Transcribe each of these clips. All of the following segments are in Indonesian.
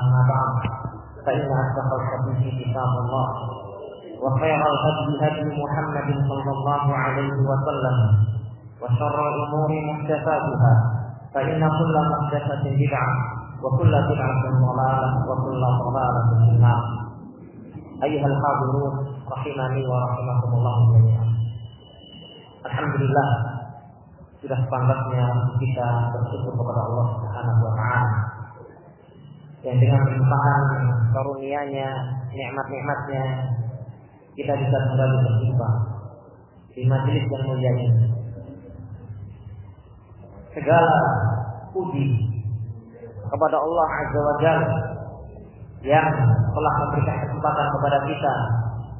أما بعد فإن أصدق الحديث كتاب الله وخير الهدي هدي محمد صلى الله عليه وسلم وشر الأمور محدثاتها فإن كل محدثة بدعة وكل بدعة ضلالة وكل ضلالة في النار أيها الحاضرون رحمني ورحمكم الله جميعا Alhamdulillah sudah sepantasnya kita bersyukur kepada Allah Subhanahu wa taala yang dengan limpahan karunia-Nya, nikmat-nikmatnya kita bisa kembali berjumpa di majelis yang mulia ini. Segala puji kepada Allah Azza wa Jalla yang telah memberikan kesempatan kepada kita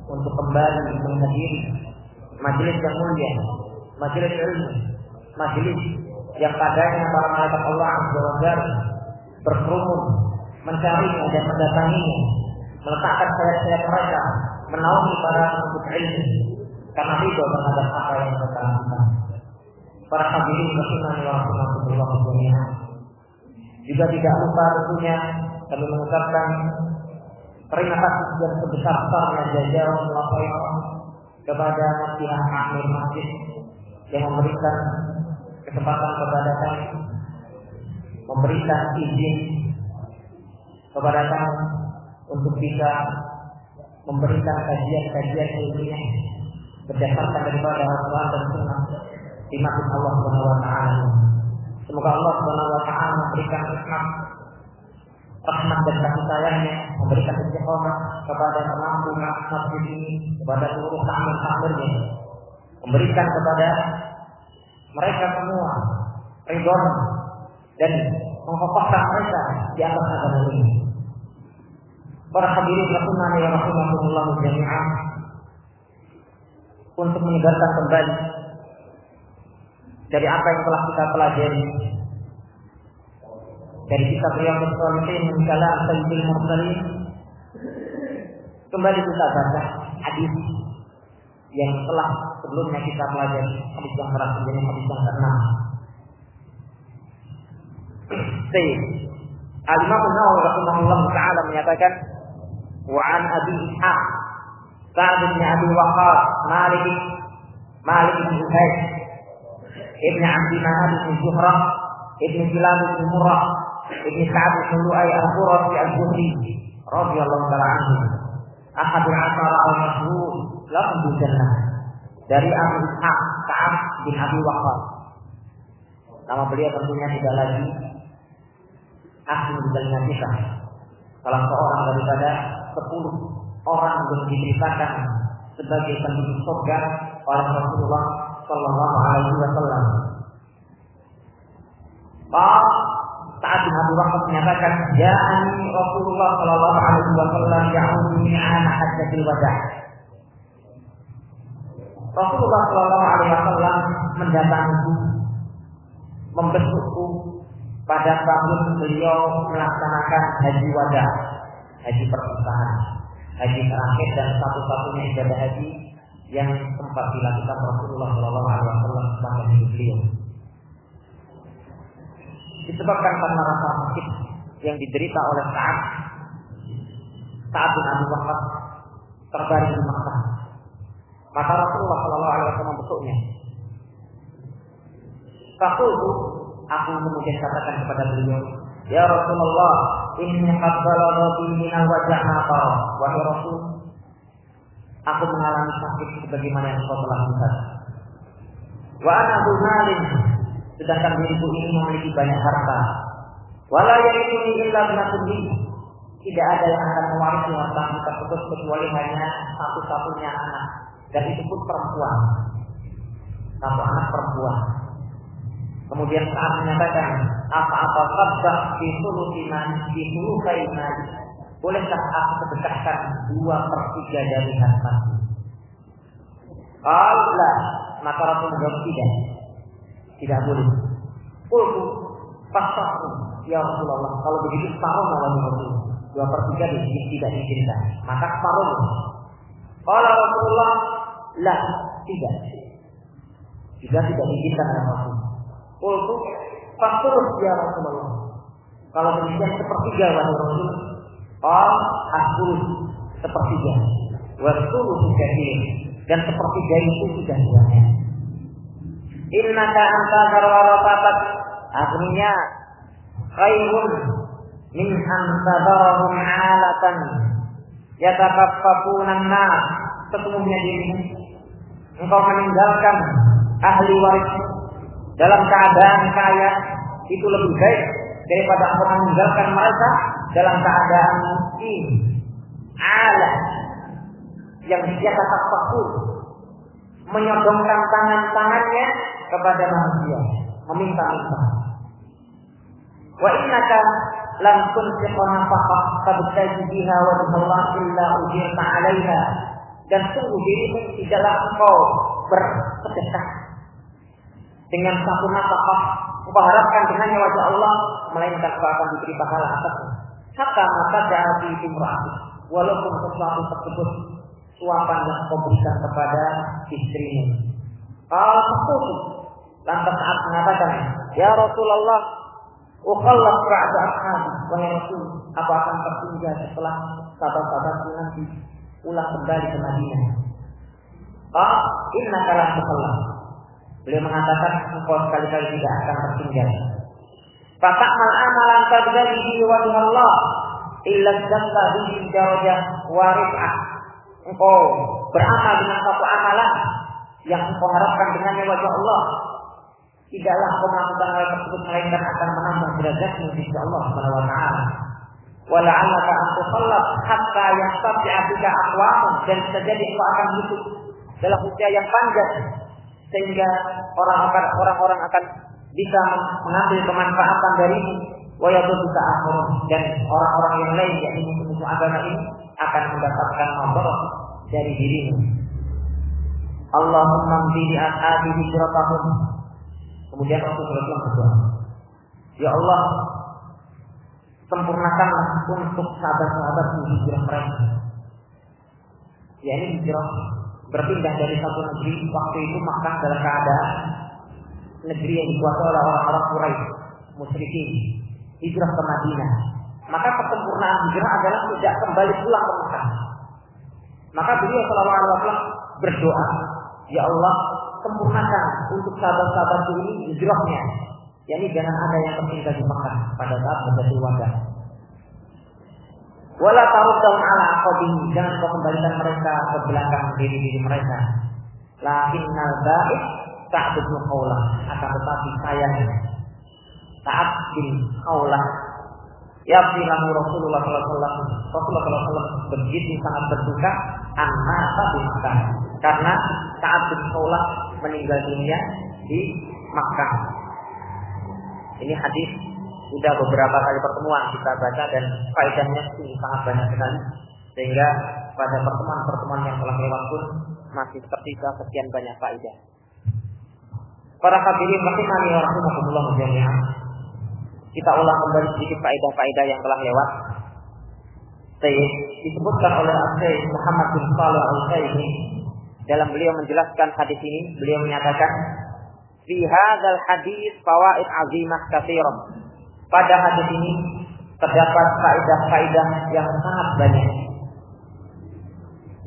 untuk kembali menghadiri majelis yang mulia, majelis ilmu, majelis yang padanya para malaikat Allah Azza berkerumun mencari dan mendatanginya, meletakkan sayap-sayap mereka, menaungi para penuntut ilmu karena itu terhadap apa yang mereka lakukan. Para hadirin rahimani wa rahimakumullah jami'an. Juga tidak lupa tentunya kami mengucapkan terima kasih yang sebesar-besarnya jajal melampaui kepada pihak amir masjid yang memberikan kesempatan kepada kami memberikan izin kepada kami untuk bisa memberikan kajian-kajian ilmiah berdasarkan daripada Al-Quran dan Sunnah di masjid Allah Subhanahu. Semoga Allah Subhanahu Wa memberikan rahmat, rahmat dan kasih sayangnya, memberikan istiqomah kepada penampu masjid ini, kepada seluruh takmir-takmirnya, memberikan kepada mereka semua ridho dan mengkokohkan mereka di atas agama ini. Para hadirin rahimani wa rahimakumullah jami'an untuk menyegarkan kembali dari apa yang telah kita pelajari dari kitab Riyadhus Shalihin min kalam Sayyidil Mursalin kembali kita baca hadis yang telah sebelumnya kita pelajari hadis yang terakhir jadi hadis yang ke-6 Sayyid Al-Imam Nawawi rahimahullah taala menyatakan wa an Abi Ishaq Sa'd bin Abi Waqqas Malik Malik bin Ubayd Ibn Abdi Manad bin Zuhrah Ibn Kilab bin Murrah Ibn Sa'ad bin Lu'ay Al-Qurafi Al-Buhri radhiyallahu taala anhu Ahadul Asara Al-Mashhur lahum bil jannah dari Abu Ishaq Sa'ad bin Abi Waqqas Nama beliau tentunya tidak lagi di telinga kita. Salah seorang daripada sepuluh orang yang diceritakan sebagai penduduk surga oleh Rasulullah Sallallahu Alaihi Wasallam. Pak saat bin Abu Bakar menyatakan, Ja'ani Rasulullah Sallallahu Alaihi Wasallam ya'uduni anak hajjatil wada. Rasulullah Sallallahu Alaihi Wasallam mendatangiku, membesukku pada tahun beliau melaksanakan haji wada, haji perpisahan, haji terakhir dan satu-satunya ibadah haji yang sempat dilakukan Rasulullah Shallallahu Alaihi Wasallam selama hidup beliau. Disebabkan karena rasa sakit yang diderita oleh Sa'ad Sa'ad bin Abi Waqqas terbaring di Makkah. Maka Rasulullah Shallallahu Alaihi Wasallam membesuknya. Aku kemudian katakan kepada beliau, Ya Rasulullah, inni qad balagha min al-wajah ma Wahai Rasul, aku mengalami sakit sebagaimana yang kau telah lihat. Wa ana malin, sedangkan diriku ini memiliki banyak harta. Wala yarithuni illa ibnatun Tidak ada yang akan mewarisi harta tersebut kecuali hanya satu-satunya anak dan itu pun perempuan. Satu anak perempuan. Kemudian saat menyatakan apa-apa sabdah di sulusi di sulukai Bolehkah aku sedekahkan dua per tiga dari harta? Allah maka Rasul menjawab tidak. Tidak boleh. Kultu pasrahku ya Rasulullah. Kalau begitu separuh malah Rasul. Dua per tiga tidak diizinkan. Maka separuh. Kalau Rasulullah lah tidak. Juga tidak diizinkan oleh Rasul. Kultu fakturus ya Rasulullah. Kalau demikian sepertiga wahai Rasul. Oh, asul sepertiga. Wasulu kathir dan sepertiga itu sudah banyak. Innaka anta zarwarafatat Akhirnya khairun min antadarahum alatan yatakaffafuna nas sesungguhnya dirimu engkau meninggalkan ahli waris. Dalam keadaan kaya itu lebih baik daripada engkau meninggalkan mereka dalam keadaan miskin. Ala. Yang dia tetap menyodongkan tangan-tangannya kepada manusia meminta-minta wa innaka lam tunfiqa nafaqah tabtaji biha wajh Allah ujirta 'alaiha. Dan sungguh dirimu tidaklah engkau bersedekah dengan satu nafkah engkau harapkan wajah Allah melainkan kau akan diberi pahala atasnya. Hatta maka jadi timrati walaupun sesuatu tersebut suapan yang kau berikan kepada istrimu. Kalau takut lantas saat mengatakan ya Rasulullah Ukhallaf ba'da ashabi Wahai Rasul Aku akan tertinggal setelah Sahabat-sahabatku nanti Pulang kembali ke Madinah. Ah, inna kalam tukhallaf. Beliau mengatakan Engkau sekali-kali tidak akan tertinggal Fata'mal amalan tadgadihi wajah Allah Illa jalla bihi darajah warif'ah Engkau beramal dengan satu amalan Yang engkau harapkan dengannya wajah Allah tidaklah hal tersebut melainkan akan menambah derajatmu di sisi Allah Subhanahu wa taala. Wala'allaka an tusallab hatta yastabi'a bika aqwamun dan bisa jadi engkau akan hidup dalam usia yang panjang sehingga orang-orang orang-orang akan bisa mengambil kemanfaatan darimu wa bisa akhirun dan orang-orang yang lain yang ini musuh agama ini akan mendapatkan mabarak dari dirimu. Allahumma mdi ashabi hijratahum Kemudian Rasulullah SAW berdoa, Ya Allah, sempurnakanlah untuk sahabat-sahabat hijrah mereka. Ya ini hijrah berpindah dari satu negeri waktu itu Makkah dalam keadaan negeri yang dikuasai oleh orang-orang Quraisy, musyrikin, hijrah ke Madinah. Maka kesempurnaan hijrah adalah tidak kembali pulang ke Makkah. Maka beliau Shallallahu Alaihi Wasallam berdoa, Ya Allah, sempurnakan untuk sahabat-sahabat ini hijrahnya. Yani jangan ada yang tertinggal di Mekah pada saat menjadi wadah. Wala taruddahum ala aqabihim. Jangan kau kembalikan mereka ke belakang diri-diri mereka. Lakinnal ba'id Sa'ad bin Khawlah. Akan tetapi sayang Sa'ad bin Khawlah. Ya bilahu Rasulullah SAW. Rasulullah SAW begitu sangat berduka. Bin Makkah. Karena Sa'ad bin Khawlah meninggal dunia di Makkah. Ini hadis sudah beberapa kali pertemuan kita baca dan faedahnya sangat banyak sekali sehingga pada pertemuan-pertemuan yang telah lewat pun masih tersisa sekian banyak faedah. Para hadirin rahimani wa rahimakumullah jami'an. Kita ulang kembali sedikit faedah-faedah yang telah lewat. Sayyid disebutkan oleh Syekh Muhammad bin Shalih Al-Utsaimin dalam beliau menjelaskan hadis ini, beliau menyatakan, "Fi hadzal hadis fawaid azimah katsiran." Pada hadis ini terdapat faedah-faedah yang sangat banyak.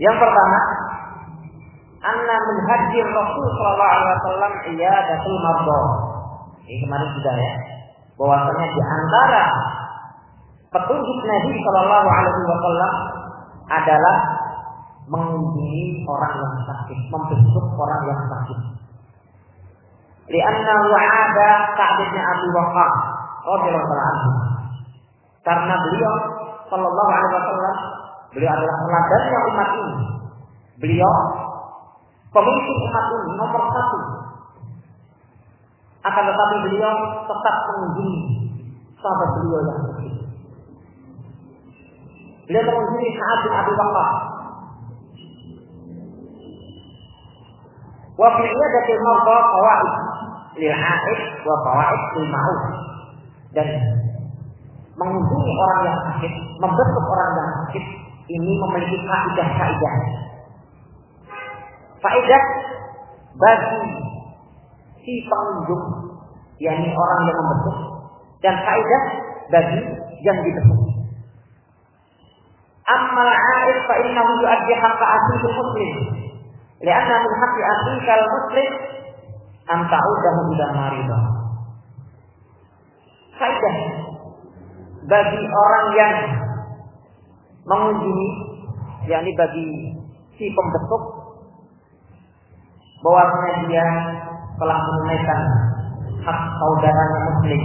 Yang pertama, anna min hajjir Rasul sallallahu alaihi wasallam iyadatul mardha. Ini kemarin sudah ya. Bahwasanya di antara petunjuk Nabi sallallahu alaihi wasallam adalah mengunjungi orang yang sakit, membesuk orang yang sakit. Lianna wa'ada Sa'd bin Abi Waqqas radhiyallahu. Karena beliau sallallahu alaihi wasallam beliau adalah teladannya umat ini. Beliau pemimpin umat ini nomor satu. Akan tetapi beliau tetap mengunjungi sahabat beliau yang sakit. Beliau mengunjungi Sa'ad bin Abi Waqqas Fawaid lil haid wa fawaid lil ma'ud. Dan mengunjungi orang yang sakit, membesuk orang yang sakit ini memiliki kaidah-kaidah. Faedah bagi si pengunjung, yakni orang yang membentuk, dan kaidah bagi yang dibentuk. Amma al-'arif fa innahu yu'addi haqqa akhihi muslim. Lianna min haqqi akhika al-muslim an ta'udahu ila maridah. Kaidah bagi orang yang mengunjungi yakni bagi si pembentuk bahwasanya dia telah menunaikan hak saudaranya muslim.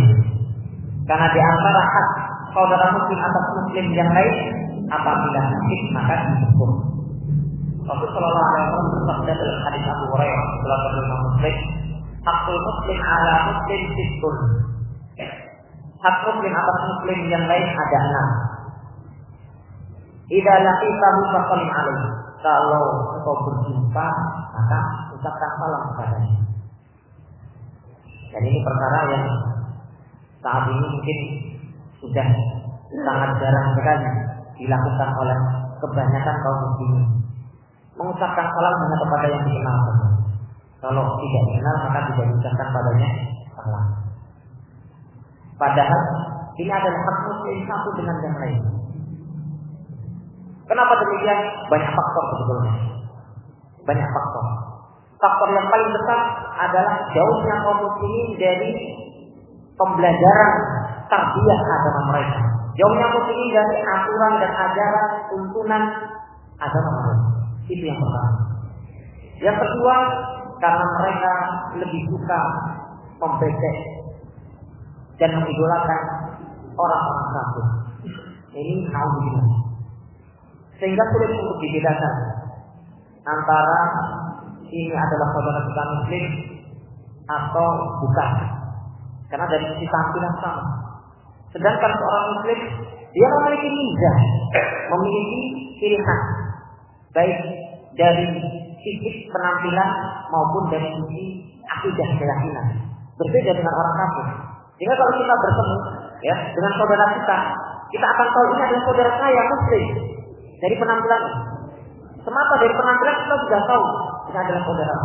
Karena di antara hak saudara muslim atas muslim yang lain apabila sakit maka dihukum. Rasulullah Wasallam bersabda dalam hadis Abu Hurairah dalam Imam Muslim, hakul muslim ala muslim sistun. Hak muslim atas muslim yang lain ada enam. Ida laqitahu fasallim alaihi. Kalau engkau berjumpa, maka ucapkan salam kepadanya. Dan ini perkara yang saat ini mungkin sudah sangat jarang sekali dilakukan oleh kebanyakan kaum muslimin. Mengucapkan salam hanya kepada yang dikenal Kalau tidak dikenal maka tidak diucapkan padanya salam. Padahal ini adalah hak muslim satu dengan yang lain. Kenapa demikian? Banyak faktor sebetulnya. Banyak faktor. Faktor yang paling besar adalah jauhnya kaum muslimin dari pembelajaran tarbiyah agama mereka. Jauhnya muslimin dari aturan dan ajaran tuntunan agama mereka. Itu yang pertama. Yang kedua, karena mereka lebih suka membecek dan mengidolakan orang-orang kafir. Ini naudzubillah. Sehingga sulit untuk dibedakan antara ini adalah saudara kita muslim atau bukan. Karena dari sisi tampilan sama. Sedangkan seorang muslim dia memiliki mizah, memiliki ciri khas baik dari sisi penampilan maupun dari sisi akidah keyakinan. Berbeda dengan orang kafir. Sehingga kalau kita bertemu ya dengan saudara kita, kita akan tahu ini adalah saudara saya muslim dari penampilan. Semata dari penampilan kita sudah tahu ini adalah saudara.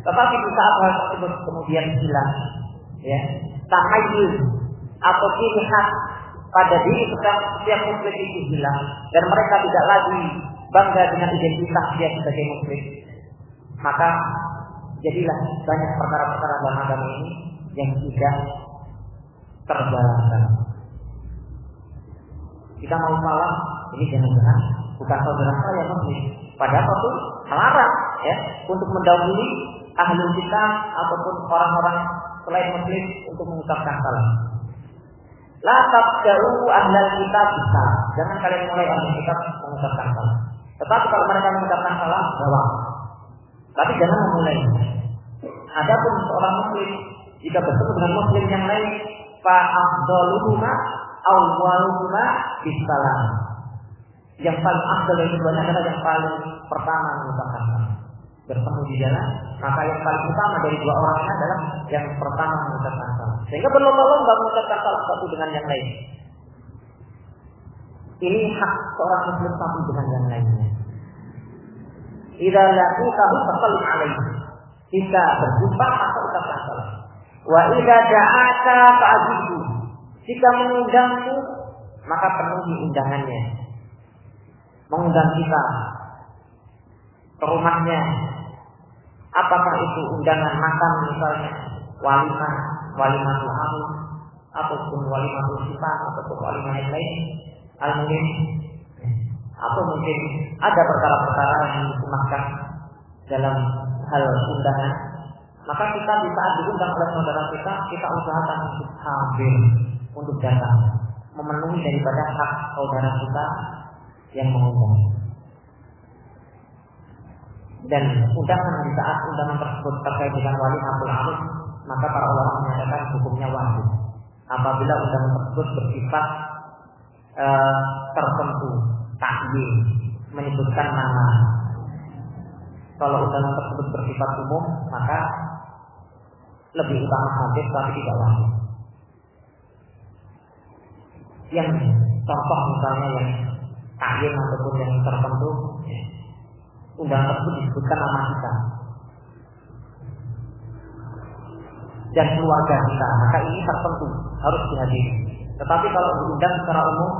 Tetapi di saat hal tersebut kemudian hilang, ya, tahayyul atau ciri pada diri setiap, setiap muslim itu hilang dan mereka tidak lagi bangga dengan identitas dia sebagai muslim. Maka jadilah banyak perkara-perkara dalam agama ini yang tidak terjalankan. Kita mau salah, ini jangan-jangan bukan saudara saya muslim. Padahal itu melarang ya untuk mendahului ahli kita ataupun orang-orang selain muslim untuk mengucapkan salam. La tabda'u ahlal kita bisa. Jangan kalian mulai ahli kita mengucapkan salam. Tetapi kalau mereka mengucapkan salam, jawab. Tapi jangan memulai. Adapun seorang muslim jika bertemu dengan muslim yang lain, fa awwaluhuma bisalam. Yang paling afdal dari keduanya adalah yang paling pertama mengucapkan salam. Bertemu di jalan, maka yang paling utama dari dua orang adalah yang pertama mengucapkan salam. Sehingga berlomba-lomba mengucapkan salam satu dengan yang lain. Ini hak seorang muslim satu dengan yang lainnya. Idza laqitahu fasallim alaihi. Jika berjumpa maka ucapkan salam. Wa idza da'aka fa'ajibu. Jika mengundangmu maka penuhi undangannya. Mengundang kita ke rumahnya. Apakah itu undangan makan misalnya walimah, walimah amr ataupun walimah sifat ataupun walimah yang lain al atau mungkin ada perkara-perkara yang disematkan dalam hal undangan. Maka kita di saat diundang oleh saudara kita kita usahakan untuk hadir untuk datang. Memenuhi daripada hak saudara kita yang mengundang. Dan undangan di saat undangan tersebut terkait dengan wali hakul amr maka para ulama menyatakan hukumnya wajib. Apabila undangan tersebut bersifat uh, tertentu takyid menyebutkan nama. Kalau undangan tersebut bersifat umum maka lebih utama hadis tapi tidak wajib. Yang contoh misalnya yang takyid ataupun yang tertentu undangan tersebut disebutkan nama kita. Dan keluarga kita, maka ini tertentu harus dihadiri. Tetapi kalau diundang secara umum,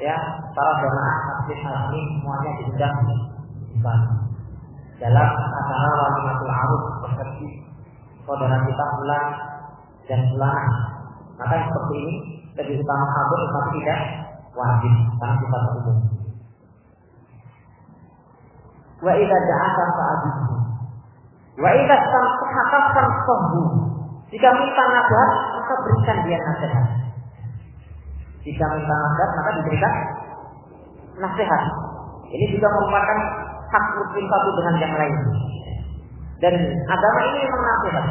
ya para jamaah masjid ini semuanya diundang dalam acara walimatul arus persepsi saudara kita pulang dan pulang. Maka seperti ini lebih utama hadir tetapi tidak wajib karena kita umum. Wa idza da'aka fa'ajibu. Wa idza samhaka fansahu. Jika minta nasihat, maka berikan dia nasihat. Jika minta nasihat, maka diberikan nasihat. Ini juga merupakan hak muslim satu dengan yang lain. Dan agama ini memang nasihat.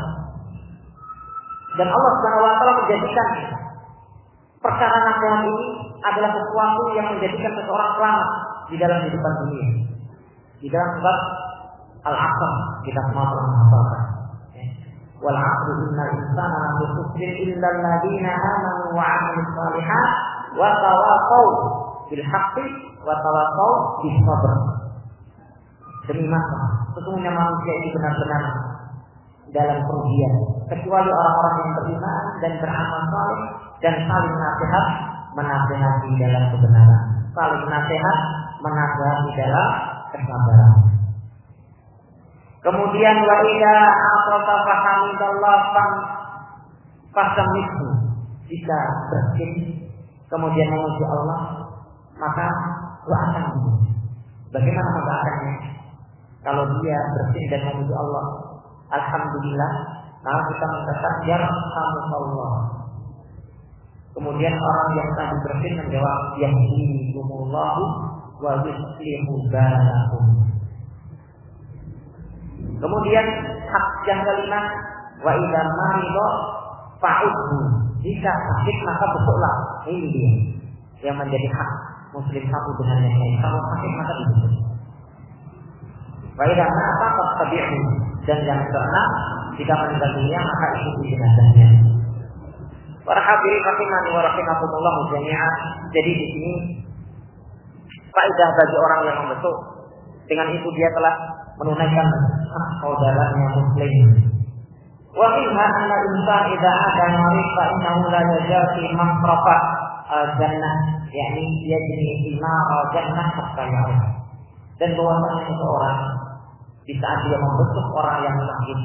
Dan Allah Subhanahu wa taala menjadikan perkara nasihat ini adalah sesuatu yang menjadikan seseorang selamat di dalam kehidupan dunia. Di dalam surat Al-Asr kita semua pernah menghafalkan. Alladziina aamanu wa 'amilus shalihat wa tawassaw bil haqqi wa tawassaw bis sabr. Demi masa, sesungguhnya manusia ini benar-benar dalam kerugian. Kecuali orang-orang yang beriman dan beramal saleh dan saling nasihat menasehati dalam kebenaran. Saling nasihat menasehati dalam kesabaran kemudian wa aqrata fahamidallah fam itu jika bersih kemudian memuji Allah maka doakan bagaimana mendoakannya kalau dia bersih dan memuji Allah Alhamdulillah Maka kita mengatakan Allah. Kemudian orang yang tadi bersih menjawab Yahdikumullahu wa yuslihu balakum. Kemudian hak yang kelima wa idza marido fa'udhu. Jika sakit maka besoklah. Ini dia yang menjadi hak muslim satu dengan yang lain. Kalau sakit maka dibesuk. Wa idza mata fattabi'u. Dan yang keenam jika meninggal dunia maka ikuti jenazahnya. Para hadirin rahimani wa rahimakumullah jami'an. Jadi di sini faedah bagi orang yang membesuk dengan itu dia telah menunaikan hak saudaranya muslim. Wa minha anna insan idza ada marid fa innahu la yajati mafrafa jannah yakni yajri imara jannah hatta Dan bahwasanya seseorang di saat dia membesuk orang yang sakit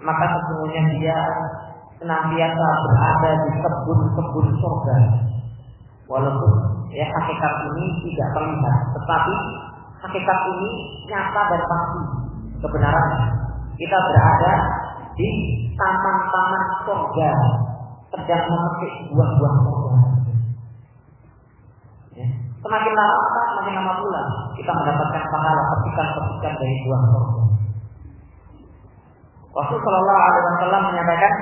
maka sesungguhnya dia senantiasa berada di kebun-kebun surga. Walaupun ya hakikat ini tidak terlihat, tetapi hakikat ini nyata dan pasti kebenaran. Kita berada di taman-taman surga, sedang memetik buah-buah surga. Ya. Semakin lama, semakin lama pula kita mendapatkan pahala petikan-petikan dari buah surga. Rasul Shallallahu Alaihi Wasallam menyatakan,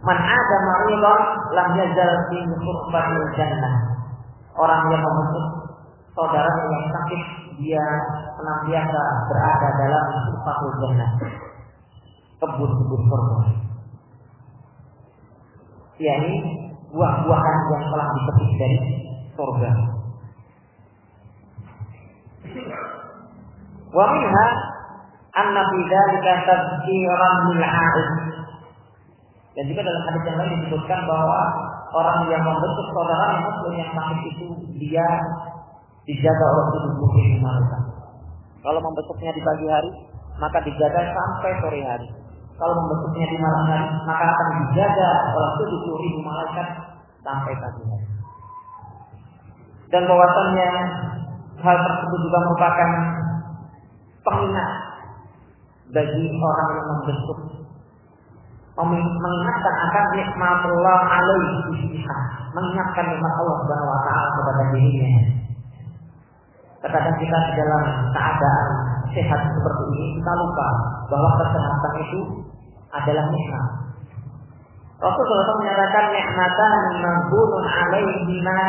Man ada maridon lam yazal fi khurbatil jannah. Orang yang memutus saudara yang sakit dia senantiasa berada dalam khurbatil jannah. Kebun-kebun surga. yakni buah-buahan yang telah dipetik dari surga. Wa minha anna fi dzalika tadhkiran lil. Dan juga dalam hadis yang lain disebutkan bahwa orang yang membentuk saudara muslim yang sakit itu dia dijaga oleh tubuh mereka. Kalau membentuknya di pagi hari, maka dijaga sampai sore hari. Kalau membentuknya di malam hari, maka akan dijaga oleh tubuh ribu malaikat sampai pagi hari. Dan bahwasannya hal tersebut juga merupakan pengingat bagi orang yang membentuk mengingatkan akan nikmat Allah alaihi mengingatkan nikmat Allah Subhanahu wa taala kepada dirinya. Terkadang kita di dalam keadaan sehat seperti ini kita lupa bahwa kesehatan itu adalah nikmat. Rasulullah SAW menyatakan nikmatan maghbunun alaihi ma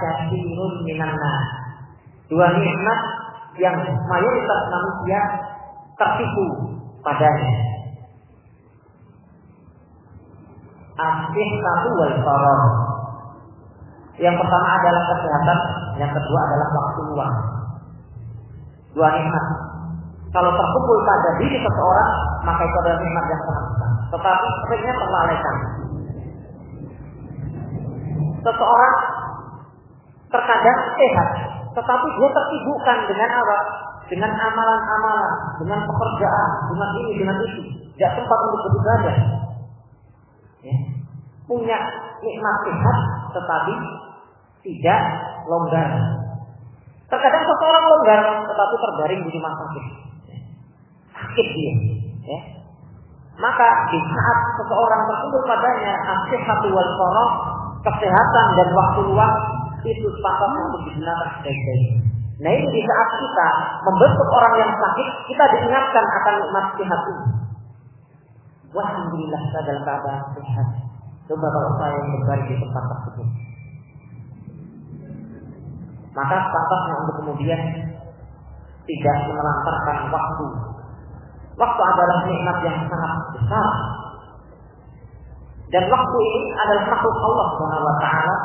katsirun minan Dua nikmat yang mayoritas manusia tertipu padanya. Asih satu wal farah. Yang pertama adalah kesehatan, yang kedua adalah waktu luang. Dua nikmat. Kalau terkumpul pada diri seseorang, maka itu adalah nikmat yang sangat besar. Tetapi sebenarnya terlalaikan. Seseorang terkadang sehat, tetapi dia tersibukkan dengan apa? Dengan amalan-amalan, dengan pekerjaan, dengan ini, dengan itu. Tidak sempat untuk beribadah. Ya. Punya nikmat sehat, tetapi tidak longgar. Terkadang seseorang longgar, tetapi terbaring di rumah sakit. Sakit dia. Ya. Maka di saat seseorang terkumpul padanya satu wal kesehatan dan waktu luang itu sepatutnya untuk digunakan sebaik-baiknya. Nah ini di saat kita membentuk orang yang sakit, kita diingatkan akan nikmat sehat ini. Alhamdulillah saya dalam keadaan sehat. Coba kalau saya berbaring di tempat tersebut. Maka sepatutnya untuk kemudian tidak menelantarkan waktu. Waktu adalah nikmat yang sangat besar. Dan waktu ini adalah makhluk Allah Subhanahu wa taala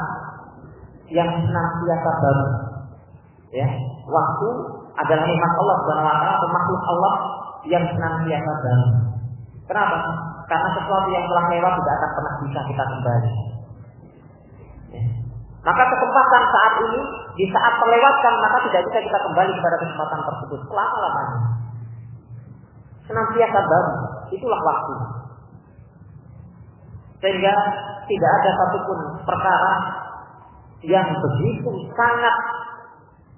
yang senantiasa baru. Ya, waktu adalah nikmat Allah Subhanahu wa taala makhluk Allah yang senantiasa baru. Kenapa? Karena sesuatu yang telah lewat tidak akan pernah bisa kita kembali. Ya. Maka kesempatan saat ini, di saat terlewatkan, maka tidak bisa kita kembali kepada kesempatan tersebut selama-lamanya. Senantiasa baru, itulah waktu. Sehingga tidak ada satupun perkara yang begitu sangat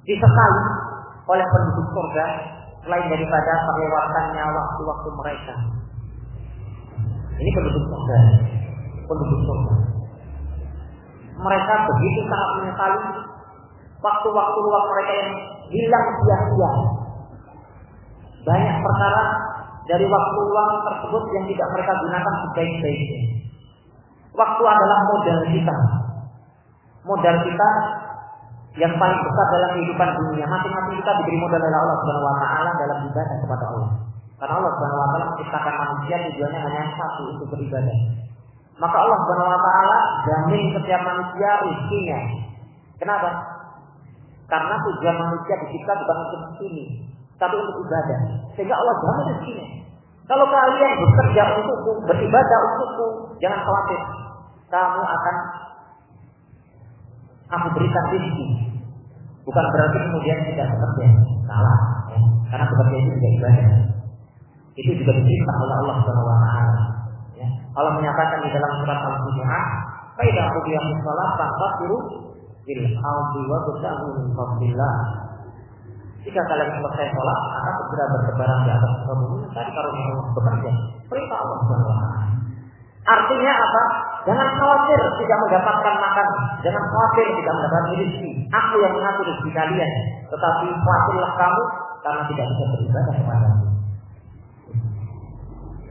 disesali oleh penduduk surga selain daripada terlewatannya waktu-waktu mereka. Ini penduduk surga, penduduk surga. Mereka begitu sangat menyesali waktu-waktu luang mereka yang hilang sia-sia. Banyak perkara dari waktu luang tersebut yang tidak mereka gunakan sebaik-baiknya. Waktu adalah modal kita modal kita yang paling besar dalam kehidupan dunia. Masing-masing kita diberi modal oleh Allah Subhanahu wa taala dalam ibadah kepada Allah. Karena Allah Subhanahu wa taala menciptakan manusia tujuannya hanya satu untuk beribadah. Maka Allah Subhanahu wa taala jamin setiap manusia rezekinya. Kenapa? Karena tujuan manusia dicipta bukan untuk ini, tapi untuk ibadah. Sehingga Allah jamin rezekinya. Kalau kalian bekerja untukku, beribadah untukku, jangan khawatir. Kamu akan aku berikan rezeki. Bukan berarti kemudian tidak bekerja. Salah. Ya. Karena bekerja itu juga ibadah. Itu juga diperintah oleh Allah Subhanahu wa taala. Ya. Allah menyatakan di dalam surat Al-Jumu'ah, "Faida qudiyatis shalah faqtiru bil ardi wa tasahu min fadlillah." Jika kalian selesai sholat, maka segera bertebaran di atas bumi mencari karunia Allah bekerja. Perintah Allah Subhanahu wa taala. Artinya apa? Jangan khawatir tidak mendapatkan makan. Jangan khawatir tidak mendapatkan rezeki. Aku yang mengatur rezeki kalian. Tetapi khawatirlah kamu karena tidak bisa beribadah kepada aku.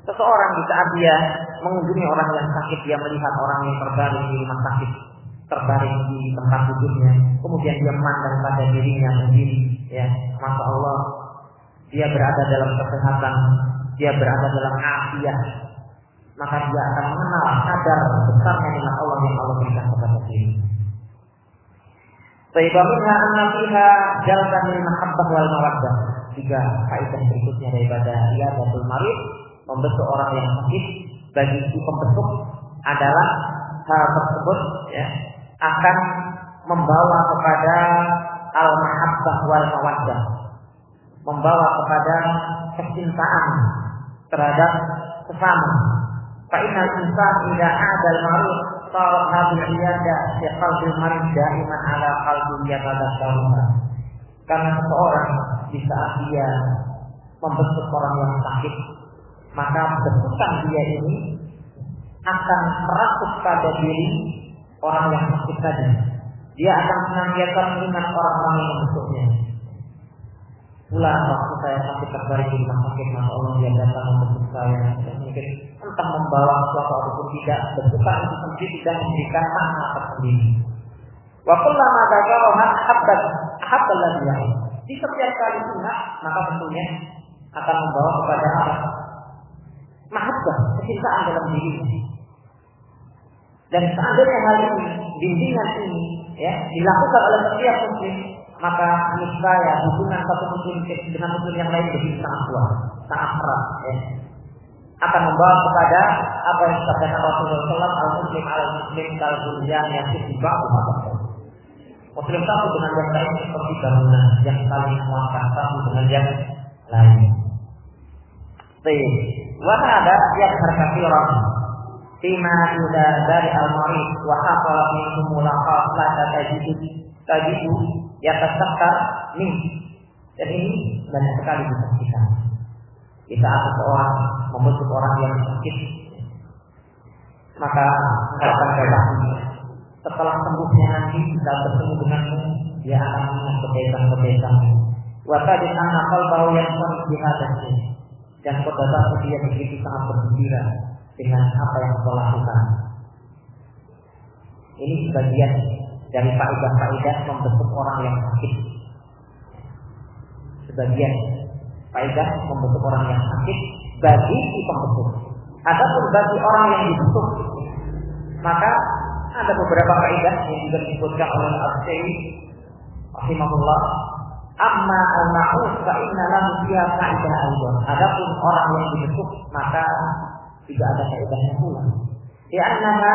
Seseorang di saat dia mengunjungi orang yang sakit, dia melihat orang yang terbaring di rumah sakit, terbaring di tempat tidurnya, kemudian dia memandang pada dirinya sendiri, ya, masya Allah, dia berada dalam kesehatan, dia berada dalam afiat, maka dia akan mengenal sadar besarnya nikmat Allah yang Allah berikan kepada diri. Sehingga minha anna fiha jalban lil mahabbah wal mawaddah. Tiga kaitan berikutnya daripada betul marid membentuk orang yang sakit bagi si pembentuk adalah hal tersebut ya akan membawa kepada al-mahabbah wal mawaddah membawa kepada kecintaan terhadap sesama. Fa inna insan idza adal ma'ruf sarat hadhihi yada fi qalbi marid daiman ala qalbi yatadabbaruha karena seseorang di saat dia membentuk orang yang sakit maka bentukan dia ini akan merasuk pada diri orang yang sakit tadi dia akan senantiasa mengingat orang-orang yang membentuknya pula waktu saya sakit terbaring di rumah sakit, maka Allah dia datang untuk saya. Mungkin entah membawa sesuatu ataupun tidak, bentukan itu sendiri tidak memberikan makna tersendiri. Wa kullama dzakaraha habbat habbal ladhi Di setiap kali sunnah, maka tentunya akan membawa kepada apa? Mahabbah, kecintaan dalam diri. Dan seandainya hal ini, bimbingan ini, ya, dilakukan oleh setiap muslim, maka niscaya hubungan satu muslim dengan muslim yang lain jadi sangat kuat, sangat erat. Ya. Akan membawa kepada apa yang disampaikan Rasulullah SAW, al muslim al muslim kal bunyan yang sibuk Muslim satu dengan yang lain seperti bangunan yang saling menguatkan satu dengan yang lain. Baik, yang orang Tima ila dari al-marid wa hafala minhum mulaqat la tajidu tajidu yatasakkar min. Dan ini banyak sekali disaksikan. Di saat seseorang membentuk orang yang sakit, maka akan kebaikan. Setelah sembuhnya nanti kita bertemu dia akan mengingat kebaikan-kebaikanmu. Wa tadi anak qalbahu yang dan dan kau dia begitu sangat bergembira dengan apa yang kau lakukan. Ini sebagian dari faedah-faedah membentuk orang yang sakit. Sebagian faedah membentuk orang yang sakit bagi si pembentuk. Adapun bagi orang yang dibentuk, maka ada beberapa faedah yang juga disebutkan oleh Al-Sayyid rahimahullah Amma al-ma'uf fa inna lahu fiha fa'idah aidan. Adapun orang yang dibentuk maka tidak ada faedahnya pula. Li'annaha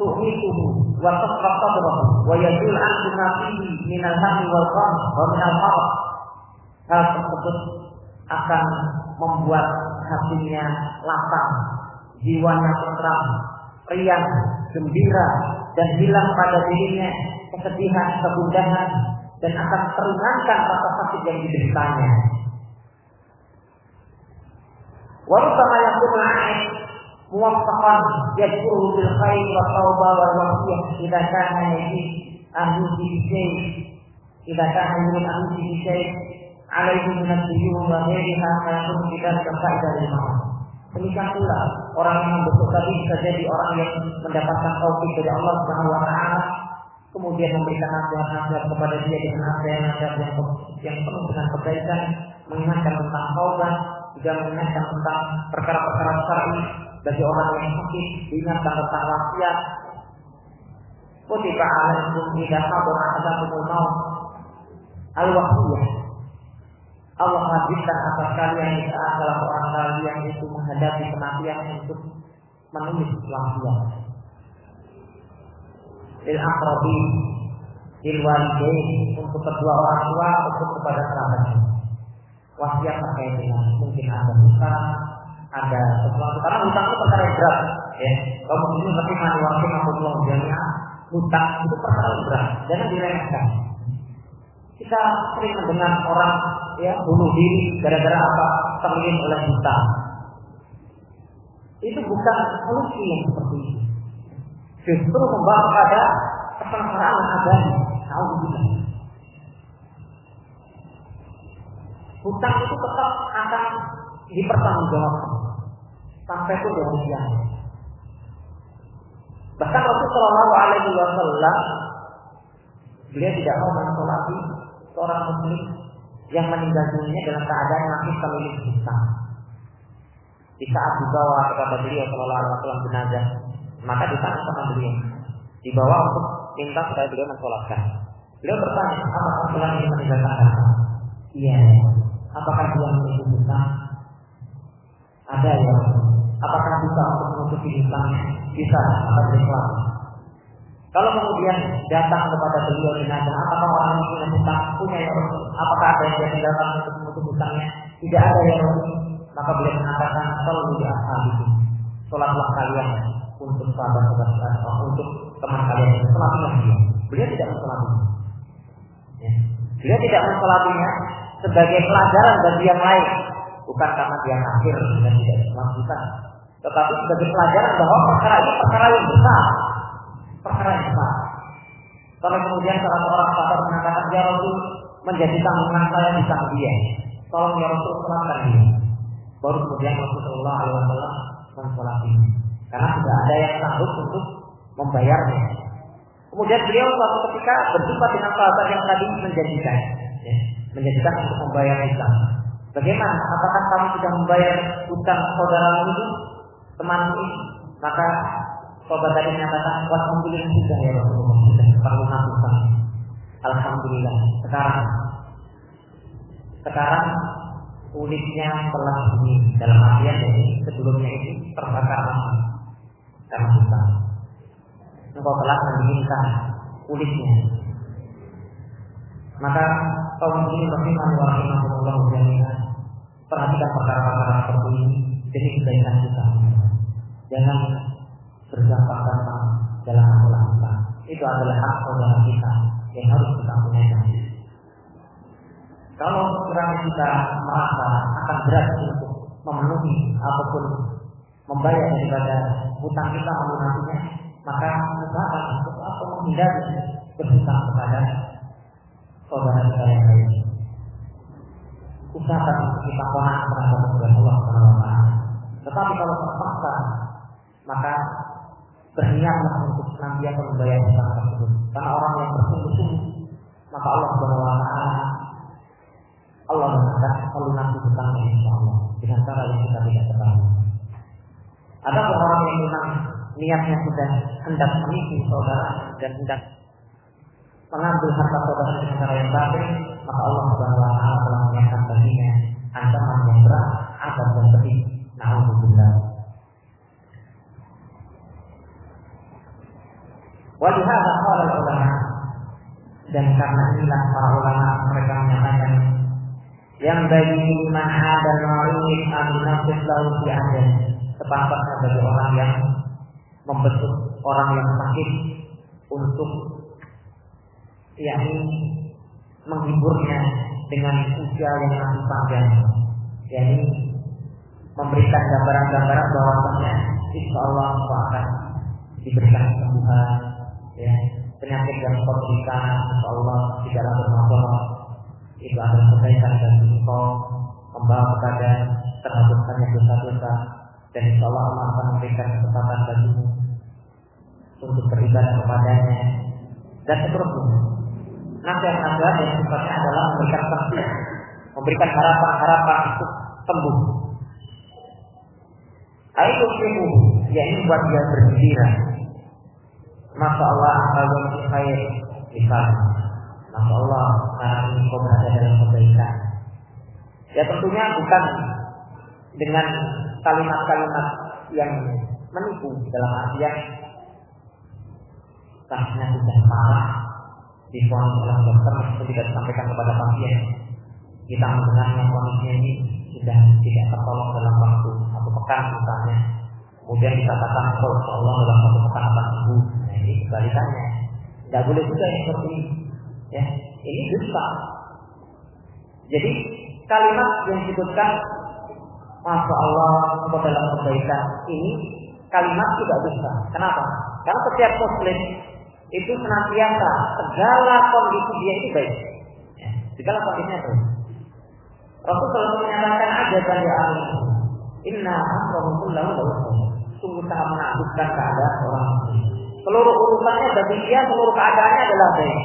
tu'mituhu wa tasra sadrahu wa yadul an ma min al-hammi wal gham wa min al-marad. Hal tersebut akan membuat hatinya lapang, jiwanya tenteram, riang, gembira dan hilang pada dirinya kesedihan, kegundahan dan akan teringatkan rasa sakit yang dideritanya. sama yang kuma'in muwaffaqan yadkuru dia khair wa tauba wal wasiyah idza kana yadi ahlu bi syai idza kana yurid ahlu bi syai alaihi min ad-diyun wa ghairiha ma tumkidan kafaidah lil Demikian pula orang yang membesuk tadi bisa jadi orang yang mendapatkan taufik dari Allah Subhanahu wa taala kemudian memberikan nasihat-nasihat kepada dia dengan nasihat-nasihat yang, yang penuh dengan kebaikan, mengingatkan tentang taubat, juga mengingatkan tentang perkara-perkara syar'i bagi orang yang sakit, diingatkan tentang wasiat. Kutiba alaikum idza hadara ahadakumul maut al-wasiyah. Allah hadirkan atas kalian di saat salah orang kalian itu menghadapi kematian untuk menulis wasiat lil aqrabin lil walidain untuk kedua orang tua untuk kepada kerabat wasiat terkait dengan mungkin ada hutang ada sesuatu. Karena hutang itu perkara yang berat ya. Kalau mungkin tapi mani waktu Allah jamiah hutang itu perkara yang berat. Jangan diremehkan. Kita sering mendengar orang ya bunuh diri gara-gara apa? Terlilit oleh hutang. Itu bukan solusi yang seperti itu justru membawa kepada kesengsaraan abadi. Alhamdulillah. Hutang itu tetap akan dipertanggungjawabkan sampai ke hari kiamat. Bahkan Rasulullah Shallallahu Alaihi Wasallam beliau tidak mau mensolati seorang muslim yang meninggal dunia dalam keadaan masih terlilit hutang. Di saat dibawa kepada beliau Shallallahu Alaihi Wasallam jenazah maka ditanya sama beliau. Dibawa untuk minta supaya beliau mensolatkan. Beliau bertanya, apakah pulang ini meninggalkan? Iya. Apakah dia memiliki hutang? Ada ya. Apakah bisa untuk menutupi hutangnya? Bisa. Apa Islam? Kalau kemudian datang kepada beliau jenazah, apakah orang yang punya hutang punya ya Apakah ada yang dia tinggalkan untuk menutup hutangnya? Tidak ada ya Maka beliau mengatakan, kalau di asal itu, sholatlah kalian untuk sahabat-sahabat untuk teman kalian yang selatinya dia. Beliau tidak menselatinya. Ya. Beliau tidak menselatinya sebagai pelajaran bagi yang lain, bukan karena dia kafir dan tidak Islam kita, tetapi sebagai pelajaran bahwa perkara ini perkara yang besar, perkara yang besar. Kalau kemudian salah seorang sahabat mengatakan ya Rasul menjadi tanggungan saya di sang dia, tolong ya Rasul sholatkan dia. Baru kemudian Rasulullah SAW mensolati. Karena sudah ada yang sanggup untuk membayarnya. Kemudian beliau suatu ketika berjumpa dengan sahabat yang tadi menjanjikan, ya, menjanjikan untuk membayar Islam. Bagaimana? Apakah kamu sudah membayar utang saudara itu, teman ini? Maka sahabat tadi menyatakan, Alhamdulillah sudah ya Rasulullah, sudah separuh utang. Alhamdulillah. Sekarang, sekarang kulitnya telah bunyi dalam artian jadi sebelumnya itu terbakar karena hutang. Engkau telah mendinginkan kulitnya. Maka kaum muslimin rahiman wa rahimahullah jami'an perhatikan perkara-perkara seperti ini jadi kebaikan kita. Jangan berdampak-dampak dalam masalah kita. Itu adalah hak saudara kita yang harus kita tunaikan. Kalau sekiranya kita merasa akan berat untuk memenuhi ataupun membayar daripada hutang kita melunasinya, maka usahakan untuk apa menghindari berhutang kepada saudara kita yang lain. Usahakan kita konak terhadap Allah Subhanahu Tetapi kalau terpaksa, maka berniatlah untuk senantiasa membayar hutang tersebut. Karena orang yang bersungguh-sungguh, maka Allah Subhanahu Allah mengatakan melunasi hutangnya insya Allah dengan cara yang kita tidak ketahui. Ada orang yang memang niatnya sudah hendak menipu saudara dan hendak mengambil harta saudara dengan cara yang baik, maka Allah Subhanahu wa taala telah menyiapkan baginya ancaman yang berat, azab dan pedih. Nauzubillah. Walihada qala ulama dan karena inilah para ulama mereka menyatakan yang bagi man ada marid an nafis di ada sepatutnya bagi orang yang membentuk orang yang sakit untuk yakni menghiburnya dengan usia yang masih panjang. Yakni memberikan gambaran-gambaran bahwasanya insya Allah akan diberikan kesembuhan ya. Penyakit yang kita insya Allah tidaklah bermasalah itu adalah kebaikan dan engkau membawa kepada terhapuskannya dosa-dosa dan insya Allah Allah akan memberikan kesempatan bagimu untuk beribadah kepadanya dan seterusnya. Nasihat-nasihat yang sifatnya adalah memberikan saksi, memberikan harapan-harapan untuk sembuh. Ayo ibu, yakni buat dia bergembira. Masya Allah, kalau saya misalnya, Masya Allah, sekarang ini kau berada dalam kebaikan. Ya tentunya bukan dengan kalimat-kalimat yang menipu dalam artian kasusnya sudah parah difonis oleh dokter itu tidak disampaikan kepada pasien kita mendengarnya kondisinya ini sudah tidak tertolong dalam waktu satu pekan misalnya. Kemudian dikatakan kalau Allah dalam satu pekan akan sembuh. Nah ini kebalikannya. Tidak boleh juga yang seperti ini ya. Ini dusta. Jadi kalimat yang disebutkan Masya Allah engkau dalam kebaikan ini kalimat tidak dusta kenapa? karena setiap muslim itu senantiasa segala kondisi dia itu baik. Ya, segala kondisinya baik. Rasul selalu menyatakan aja dari ahli Inna amrohum kullahu Sungguh sangat menakutkan keadaan orang. Seluruh urusannya bagi dia, seluruh keadaannya adalah baik.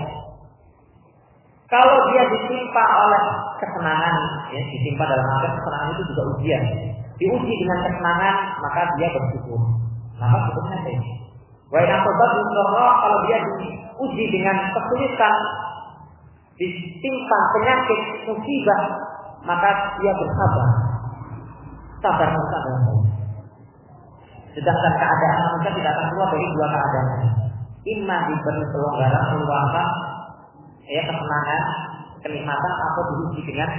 Kalau dia ditimpa oleh kesenangan, ya, ditimpa dalam arti kesenangan itu juga ujian. Diuji dengan kesenangan, maka dia bersyukur. Maka syukurnya baik. Wahai asobat kalau dia diuji dengan kesulitan, ditimpa penyakit, musibah, maka dia bersabar. Sabar sabar. Sedangkan keadaan manusia tidak akan keluar dari dua keadaan. Imma diberi pelonggaran, peluangkan, ya kesenangan, kenikmatan, atau diuji dengan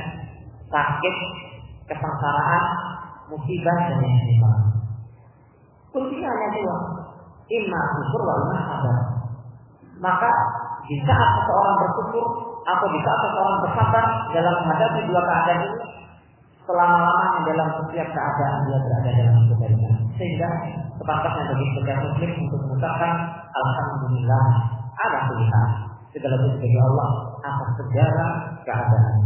sakit, kesengsaraan, musibah dan yang lain. Kuncinya hanya dua, Inna syukur wa inna sabar. Maka di saat seseorang bersyukur atau di saat seseorang bersabar dalam menghadapi dua keadaan ini, selama-lamanya dalam setiap keadaan dia berada dalam kebaikan. Sehingga sepatutnya bagi setiap muslim untuk mengucapkan Alhamdulillah ada pilihan. Segala puji bagi Allah atas segala keadaan.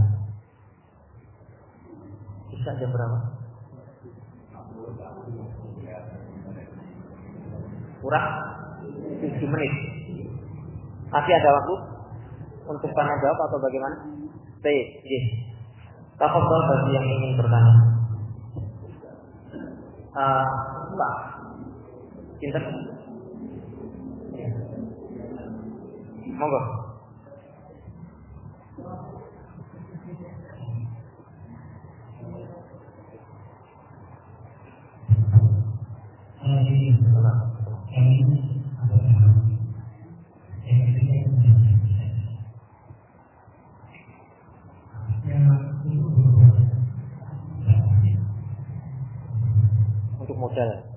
Bisa jam berapa? Kurang 7 menit. Masih ada waktu untuk tanya jawab atau bagaimana? Baik, yes. Tafadhol bagi yang ingin bertanya. Uh, Mbak, Cinta? Monggo. Untuk modal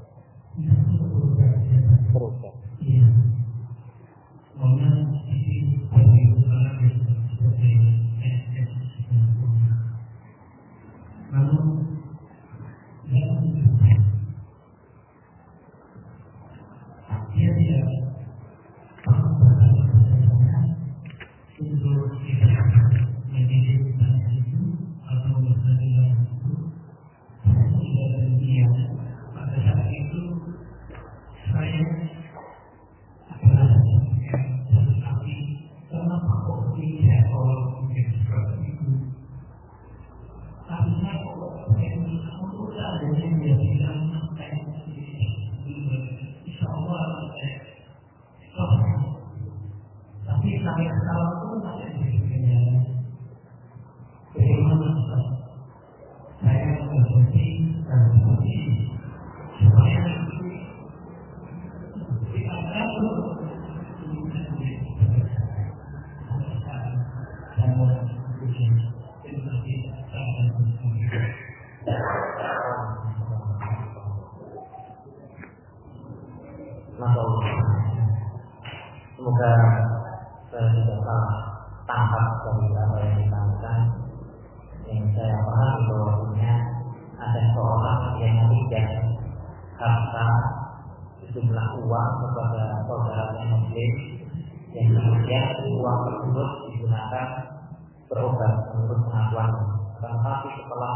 Semoga saya tidak salah tangkap dari apa yang ditanyakan. Yang saya paham bahwasanya ada seorang yang tidak harta sejumlah uang kepada saudaranya muslim yang kemudian uang tersebut digunakan berobat menurut pengakuan. Tapi setelah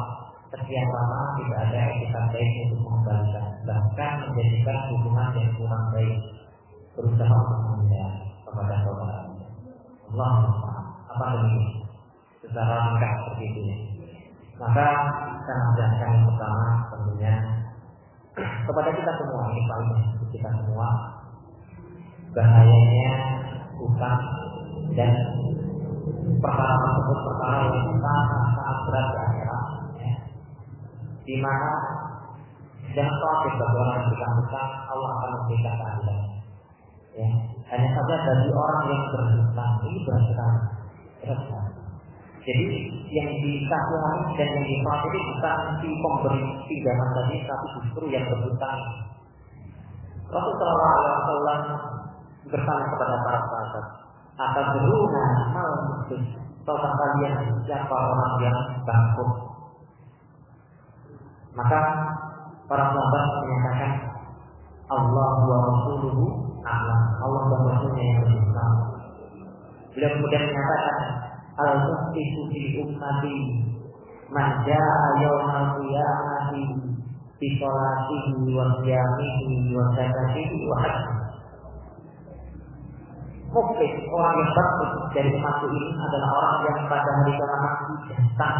sekian lama tidak ada etikat baik untuk mengembalikan bahkan menjadikan hubungan yang kurang baik berusaha untuk kepada saudara Allah apa demikian secara ringkas seperti itu. Maka menjelaskan yang pertama tentunya kepada kita semua ini paling kita semua bahayanya utang dan perkara tersebut perkara yang sangat sangat berat di akhirat di mana jangan khawatir bagi orang yang hutang Allah akan memberikan keadilan. Ya, hanya saja bagi orang yang berhutang ini berat sekali. Jadi yang dikasihani dan yang dikhawatir bukan si pemberi pinjaman tadi, tapi justru yang berhutang. Rasulullah SAW bersama kepada para sahabat, akan beruna mal muslim. Tahukah kalian siapa orang yang bangkrut maka para sahabat menyatakan Allah wa Rasuluhu a'lam. Allah dan Rasulnya yang tahu. Beliau kemudian menyatakan al muftihu fi ummati man jaa yawmal qiyamati bi salatihi wa qiyamihi wa orang yang bagus dari umatku ini adalah orang yang pada hari kiamat datang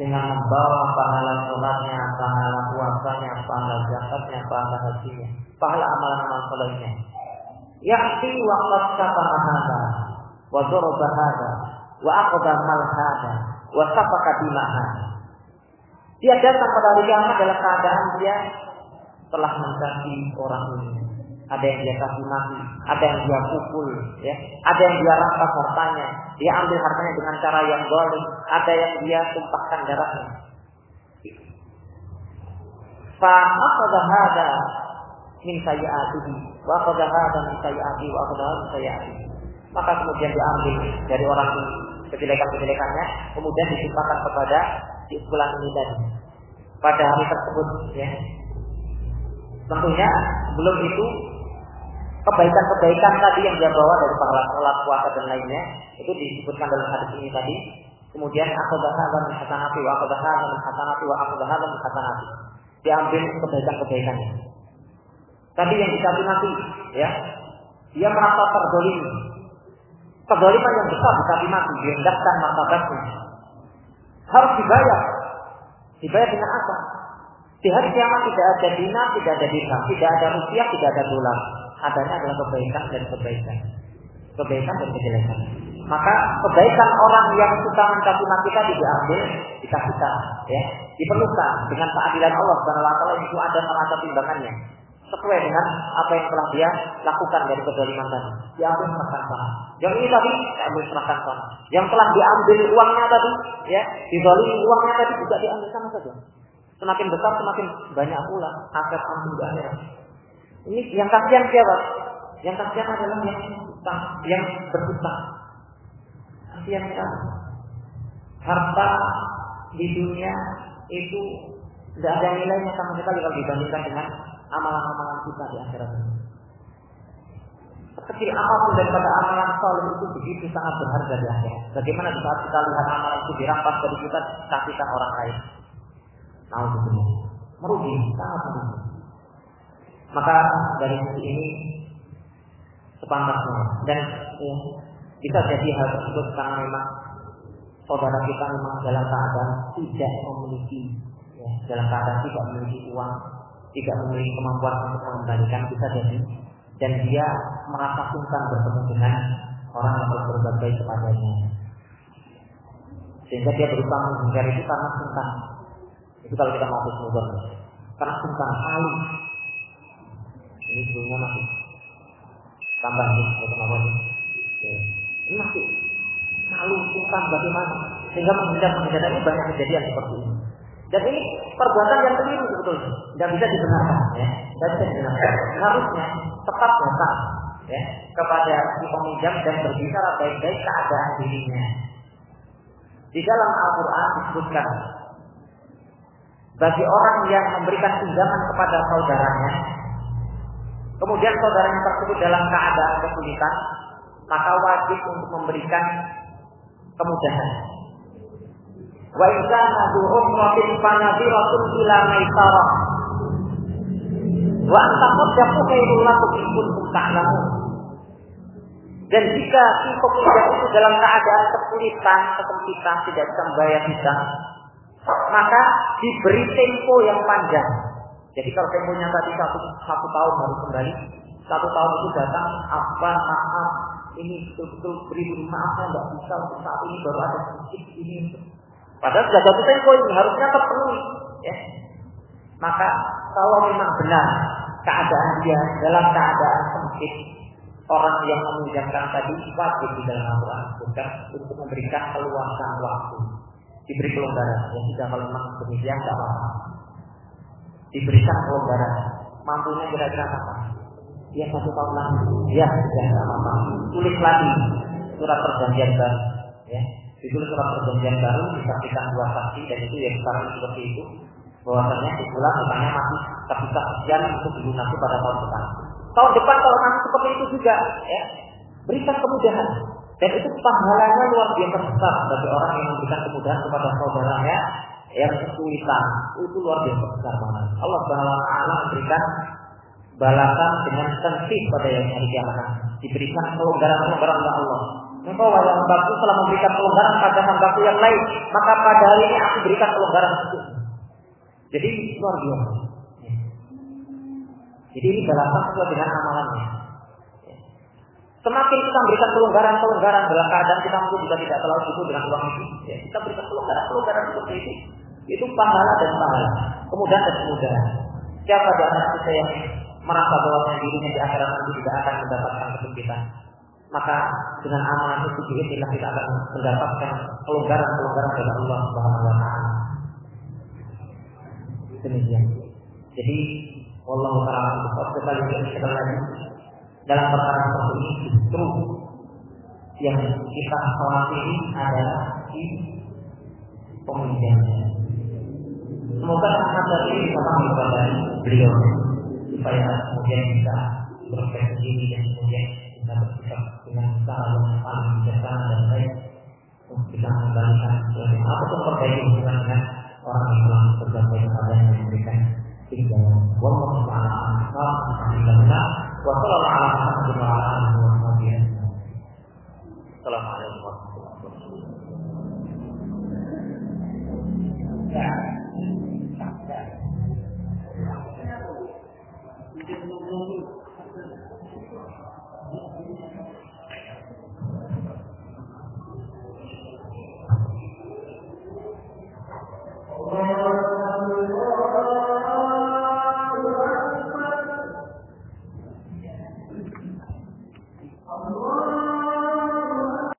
dengan membawa pahala sholatnya, pahala puasanya, pahala zakatnya, pahala hajinya, pahala amalan-amalan solehnya. Yakti wa daraba hada, wa aqda mal wa safaka dimah Dia datang pada hari kiamat dalam keadaan dia telah mencaci orang ini. Ada yang dia kasih mati, ada yang dia pukul, ya, ada yang dia rampas hartanya, dia ambil hartanya dengan cara yang zalim, ada yang dia tumpahkan darahnya. Fa akhadha hada min sayyi'atihi wa akhadha hada min sayyi'atihi wa akhadha min sayyi'atihi. Maka kemudian diambil dari orang ini kejelekan-kejelekannya, kemudian ditimpakan kepada si fulan ini tadi. Pada hari tersebut ya. Tentunya sebelum itu kebaikan-kebaikan tadi yang dia bawa dari pahala sholat, puasa dan lainnya itu disebutkan dalam hadis ini tadi Kemudian aku hadza min hasanati wa aku hadza min hasanati wa aku hadza min hasanati. Diambil kebaikan-kebaikannya. Tadi yang dikasih nanti, ya, dia merasa terdolim. Terdoliman yang besar dikasih mati, direndahkan martabatnya. Harus dibayar. Dibayar dengan apa? Di hari kiamat tidak ada dinar, tidak ada dirham, tidak ada rupiah, tidak ada dolar. Adanya adalah kebaikan dan kebaikan. Kebaikan dan kejelekan. Maka kebaikan orang yang suka mencaci maki tadi diambil, dikasihkan, ya, diperlukan dengan keadilan Allah Subhanahu wa taala itu ada merasa timbangannya sesuai dengan apa yang telah dia lakukan dari kedoliman tadi. Diambil serahkan sana. Yang ini tadi diambil serahkan sana. Yang telah diambil uangnya tadi, ya, didolimi uangnya tadi juga diambil sama saja. Semakin besar semakin banyak pula aset antum di akhirat. Ini yang kasihan siapa? Yang kasihan adalah yang utang, yang berutang. Kasihan sekali. Harta di dunia itu tidak ada nilainya sama sekali kalau dibandingkan dengan amalan-amalan kita di akhirat ini. Sekecil apa pun daripada amalan soleh itu begitu sangat berharga di akhirat. Bagaimana saat kita lihat amalan itu dirampas dari kita, kasihkan orang lain. Tahu betul. Merugi, sangat merugi. Maka dari sisi ini sepantasnya dan ya, bisa jadi hal tersebut karena memang saudara kita memang dalam keadaan tidak memiliki ya, dalam keadaan tidak memiliki uang tidak memiliki kemampuan untuk mengembalikan bisa jadi dan dia merasa sungkan bertemu dengan orang yang berbuat baik kepadanya. Sehingga dia berusaha menghindar itu karena sungkan. Itu kalau kita mau sungkan karena sungkan malu ini sebelumnya masih tambah nih teman-teman ini masih malu sungkan bagaimana? Sehingga menghindar menghindar banyak kejadian seperti ini dan ini perbuatan yang keliru sebetulnya. Tidak bisa dibenarkan. Ya. Tidak bisa dibenarkan. Harusnya tetap datang ya, kepada si peminjam dan berbicara baik-baik keadaan dirinya. Di dalam Al-Quran disebutkan bagi orang yang memberikan pinjaman kepada saudaranya, kemudian saudaranya tersebut dalam keadaan kesulitan, maka wajib untuk memberikan kemudahan Wa in kana du umratin fanadhiratun ila maisarah. Wa an taqaddamu khairul lakum in kuntum. Dan jika si pekerja itu dalam keadaan kesulitan, kesempitan, tidak bisa membayar bisa, maka diberi tempo yang panjang. Jadi kalau temponya tadi satu, satu tahun harus kembali, satu tahun itu datang, apa maaf, ini betul-betul beri maaf saya nggak bisa untuk saat ini baru ada sedikit ini Padahal sudah jatuh tempo ini harusnya terpenuhi. Ya. Maka kalau memang benar keadaan dia dalam keadaan sempit, orang yang meminjamkan tadi wajib di dalam Al-Quran bukan untuk memberikan keluasan waktu, diberi kelonggaran. Ya sudah kalau memang demikian tidak apa-apa. Diberikan kelonggaran. Mampunya kira-kira apa? Ya satu tahun lagi. Ya sudah tidak apa-apa. Tulis lagi surat perjanjian baru. Itu surat perjanjian baru disaksikan dua saksi dan itu yang sekarang seperti itu. Bahwasanya sebulan misalnya masih terpisah sekian untuk dilunasi pada tahun depan. Tahun depan kalau masih seperti itu juga ya berikan kemudahan. Dan itu pahalanya luar biasa besar bagi orang yang memberikan kemudahan kepada saudaranya yang kesulitan. Itu luar biasa besar banget. Allah Subhanahu wa taala memberikan balasan dengan sensif pada yang hari kiamat. Diberikan kelonggaran-kelonggaran oleh Allah Engkau wahai hambaku telah memberikan kelonggaran pada hambaku yang lain, maka pada hari ini aku berikan kelonggaran itu. Jadi luar biasa. Jadi ini balasan sesuai dengan amalannya. Semakin kita memberikan kelonggaran-kelonggaran dalam keadaan kita mungkin juga tidak terlalu cukup dengan uang itu, ya, kita berikan kelonggaran-kelonggaran seperti itu. Itu pahala dan pahala, kemudahan dan kemudahan. Siapa di antara kita yang merasa bahwa dirinya di akhirat nanti tidak akan mendapatkan kesempitan? Maka dengan amalan itu biiznillah kita akan mendapatkan kelonggaran-kelonggaran dari Allah Subhanahu wa taala. Demikian. Jadi Allah taala kita lihat lagi dalam perkara seperti ini justru yang kita khawatiri adalah di peminjamnya. Semoga anak ini bisa kepada beliau supaya kemudian bisa berprestasi dan kemudian kita bersikap dengan cara yang paling bijaksana dan baik kita mengembalikan apa pun perbaiki hubungan dengan orang yang telah berbuat baik kepada yang memberikan hidayah. Wallahu a'lam. Wa sallallahu ala